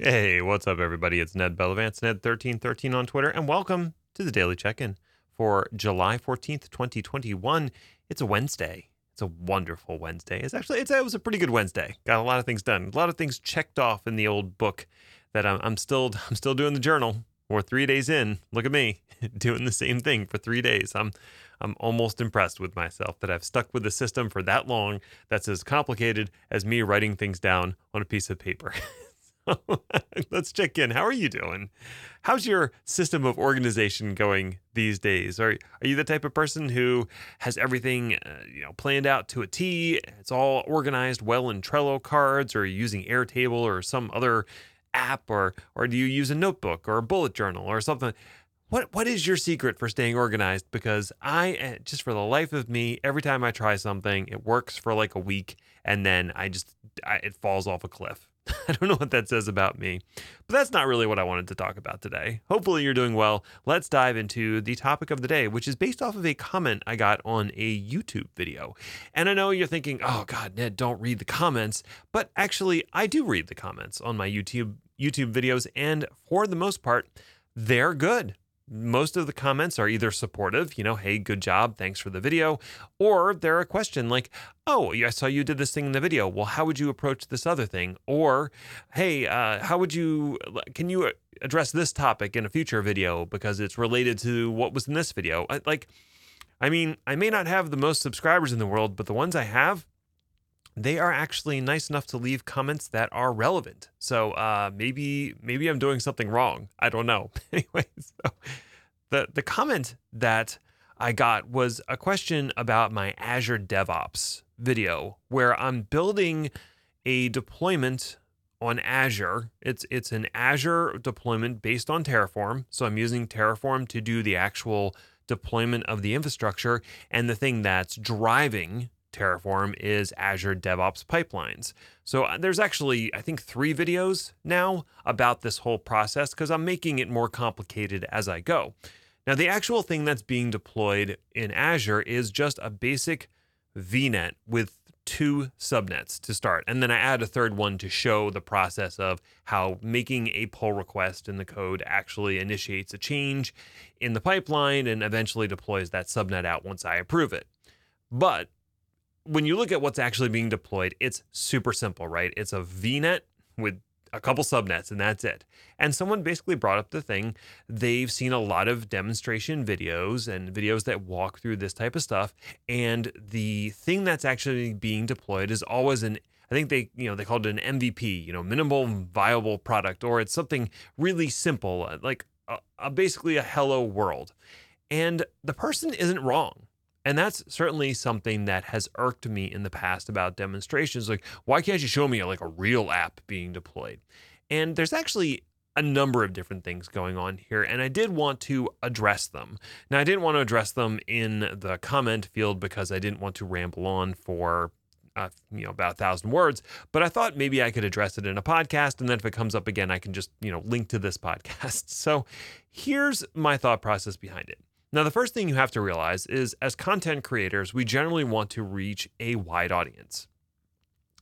Hey, what's up, everybody? It's Ned Bellavance, Ned1313 on Twitter, and welcome to the Daily Check In for July 14th, 2021. It's a Wednesday. It's a wonderful Wednesday. It's actually, it's, it was a pretty good Wednesday. Got a lot of things done, a lot of things checked off in the old book that I'm, I'm still, I'm still doing the journal. We're three days in. Look at me doing the same thing for three days. I'm, I'm almost impressed with myself that I've stuck with the system for that long. That's as complicated as me writing things down on a piece of paper. Let's check in. How are you doing? How's your system of organization going these days? Are are you the type of person who has everything uh, you know planned out to a T? It's all organized well in Trello cards, or using Airtable or some other app, or or do you use a notebook or a bullet journal or something? What what is your secret for staying organized? Because I eh, just for the life of me, every time I try something, it works for like a week, and then I just I, it falls off a cliff. I don't know what that says about me, but that's not really what I wanted to talk about today. Hopefully, you're doing well. Let's dive into the topic of the day, which is based off of a comment I got on a YouTube video. And I know you're thinking, oh, God, Ned, don't read the comments. But actually, I do read the comments on my YouTube. YouTube videos, and for the most part, they're good most of the comments are either supportive, you know, hey, good job, thanks for the video, or they're a question like, oh, I saw you did this thing in the video. Well, how would you approach this other thing? Or, hey, uh, how would you, can you address this topic in a future video because it's related to what was in this video? Like, I mean, I may not have the most subscribers in the world, but the ones I have, they are actually nice enough to leave comments that are relevant. So uh, maybe maybe I'm doing something wrong. I don't know. anyway, so the the comment that I got was a question about my Azure DevOps video where I'm building a deployment on Azure. It's it's an Azure deployment based on Terraform. So I'm using Terraform to do the actual deployment of the infrastructure and the thing that's driving Terraform is Azure DevOps pipelines. So uh, there's actually, I think, three videos now about this whole process because I'm making it more complicated as I go. Now, the actual thing that's being deployed in Azure is just a basic VNet with two subnets to start. And then I add a third one to show the process of how making a pull request in the code actually initiates a change in the pipeline and eventually deploys that subnet out once I approve it. But when you look at what's actually being deployed, it's super simple, right? It's a VNet with a couple subnets and that's it. And someone basically brought up the thing. They've seen a lot of demonstration videos and videos that walk through this type of stuff. And the thing that's actually being deployed is always an I think they, you know, they called it an MVP, you know, minimal viable product, or it's something really simple, like a, a basically a hello world. And the person isn't wrong. And that's certainly something that has irked me in the past about demonstrations. Like, why can't you show me like a real app being deployed? And there's actually a number of different things going on here, and I did want to address them. Now, I didn't want to address them in the comment field because I didn't want to ramble on for uh, you know about a thousand words but i thought maybe i could address it in a podcast and then if it comes up again i can just you know link to this podcast so here's my thought process behind it now, the first thing you have to realize is as content creators, we generally want to reach a wide audience.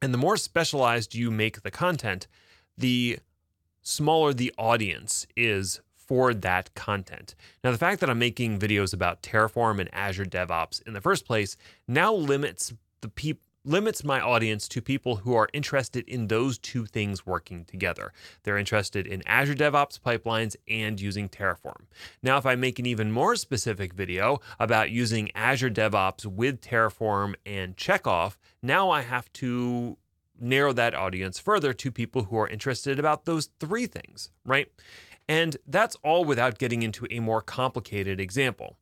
And the more specialized you make the content, the smaller the audience is for that content. Now, the fact that I'm making videos about Terraform and Azure DevOps in the first place now limits the people limits my audience to people who are interested in those two things working together. They're interested in Azure DevOps pipelines and using Terraform. Now, if I make an even more specific video about using Azure DevOps with Terraform and Checkov, now I have to narrow that audience further to people who are interested about those three things, right? And that's all without getting into a more complicated example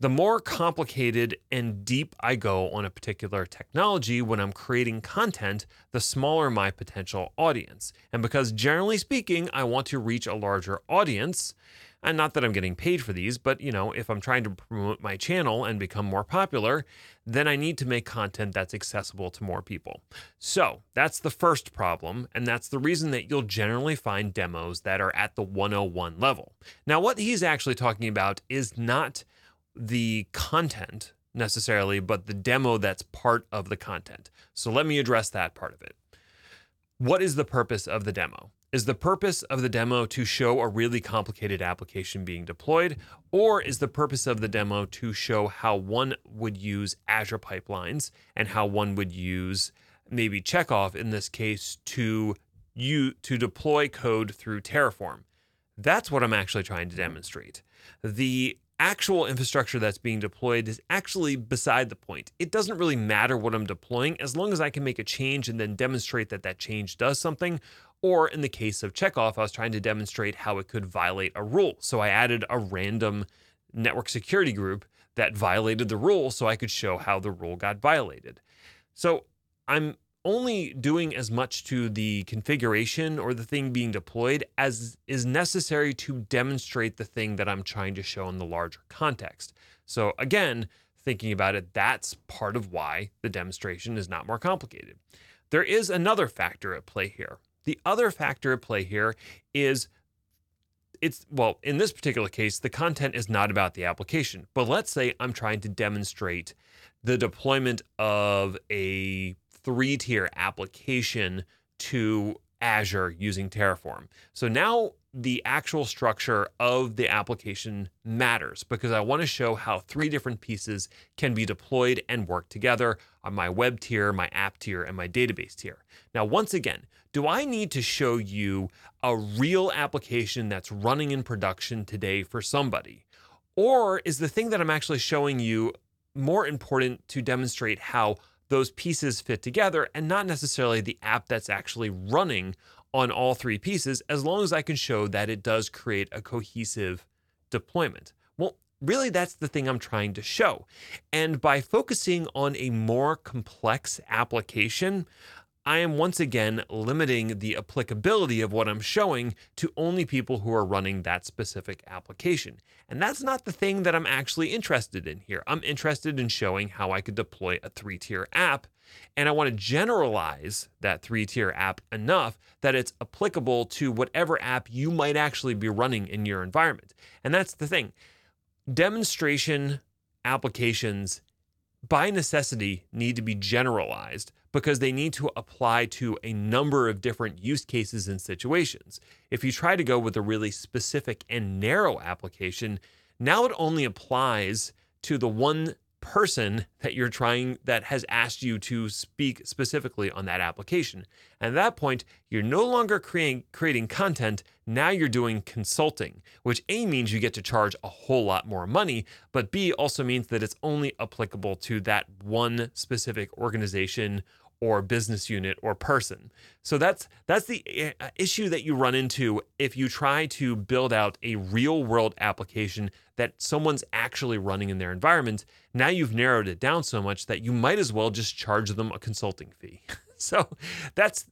the more complicated and deep I go on a particular technology when I'm creating content, the smaller my potential audience. And because generally speaking, I want to reach a larger audience, and not that I'm getting paid for these, but you know, if I'm trying to promote my channel and become more popular, then I need to make content that's accessible to more people. So that's the first problem, and that's the reason that you'll generally find demos that are at the 101 level. Now, what he's actually talking about is not the content necessarily, but the demo that's part of the content. So let me address that part of it. What is the purpose of the demo? Is the purpose of the demo to show a really complicated application being deployed, or is the purpose of the demo to show how one would use Azure pipelines and how one would use maybe Checkov in this case to you to deploy code through Terraform? That's what I'm actually trying to demonstrate. The actual infrastructure that's being deployed is actually beside the point. It doesn't really matter what I'm deploying as long as I can make a change and then demonstrate that that change does something. Or in the case of Checkov, I was trying to demonstrate how it could violate a rule. So I added a random network security group that violated the rule so I could show how the rule got violated. So I'm only doing as much to the configuration or the thing being deployed as is necessary to demonstrate the thing that I'm trying to show in the larger context. So, again, thinking about it, that's part of why the demonstration is not more complicated. There is another factor at play here. The other factor at play here is it's well, in this particular case, the content is not about the application. But let's say I'm trying to demonstrate the deployment of a three tier application to Azure using Terraform. So now the actual structure of the application matters because I want to show how three different pieces can be deployed and work together on my web tier, my app tier, and my database tier. Now, once again, do I need to show you a real application that's running in production today for somebody? Or is the thing that I'm actually showing you more important to demonstrate how those pieces fit together and not necessarily the app that's actually running on all three pieces, as long as I can show that it does create a cohesive deployment. Well, really, that's the thing I'm trying to show. And by focusing on a more complex application, I am once again limiting the applicability of what I'm showing to only people who are running that specific application. And that's not the thing that I'm actually interested in here. I'm interested in showing how I could deploy a three tier app. And I want to generalize that three tier app enough that it's applicable to whatever app you might actually be running in your environment. And that's the thing demonstration applications by necessity need to be generalized because they need to apply to a number of different use cases and situations. If you try to go with a really specific and narrow application, now it only applies to the one person that you're trying that has asked you to speak specifically on that application. And at that point, you're no longer creating creating content, now you're doing consulting, which A means you get to charge a whole lot more money, but B also means that it's only applicable to that one specific organization or business unit or person. So that's that's the uh, issue that you run into if you try to build out a real world application that someone's actually running in their environment. Now you've narrowed it down so much that you might as well just charge them a consulting fee. so that's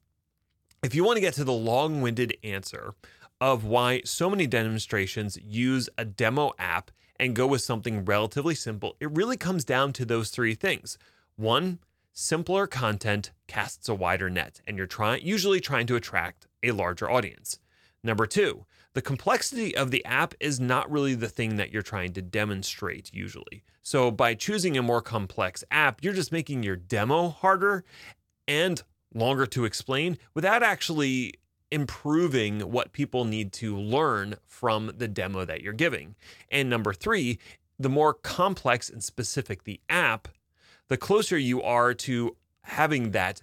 if you want to get to the long-winded answer of why so many demonstrations use a demo app and go with something relatively simple, it really comes down to those three things. One, simpler content casts a wider net, and you're trying usually trying to attract a larger audience. Number two, the complexity of the app is not really the thing that you're trying to demonstrate usually. So by choosing a more complex app, you're just making your demo harder and longer to explain without actually improving what people need to learn from the demo that you're giving. And number three, the more complex and specific the app, the closer you are to having that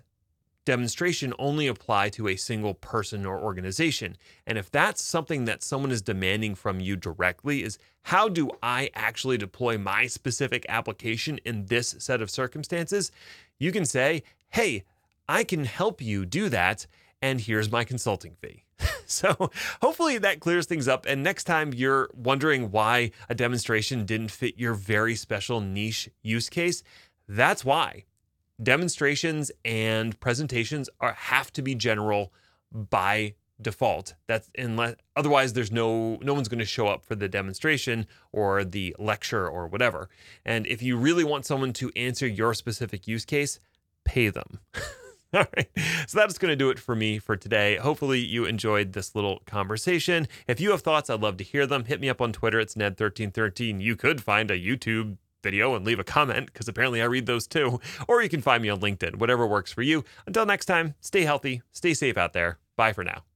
demonstration only apply to a single person or organization. And if that's something that someone is demanding from you directly is how do I actually deploy my specific application in this set of circumstances? You can say, "Hey, I can help you do that and here's my consulting fee." so, hopefully that clears things up and next time you're wondering why a demonstration didn't fit your very special niche use case, that's why demonstrations and presentations are have to be general by default. That's unless otherwise there's no no one's going to show up for the demonstration or the lecture or whatever. And if you really want someone to answer your specific use case, pay them. All right. So that's going to do it for me for today. Hopefully, you enjoyed this little conversation. If you have thoughts, I'd love to hear them. Hit me up on Twitter. It's Ned1313. You could find a YouTube video and leave a comment because apparently I read those too. Or you can find me on LinkedIn, whatever works for you. Until next time, stay healthy, stay safe out there. Bye for now.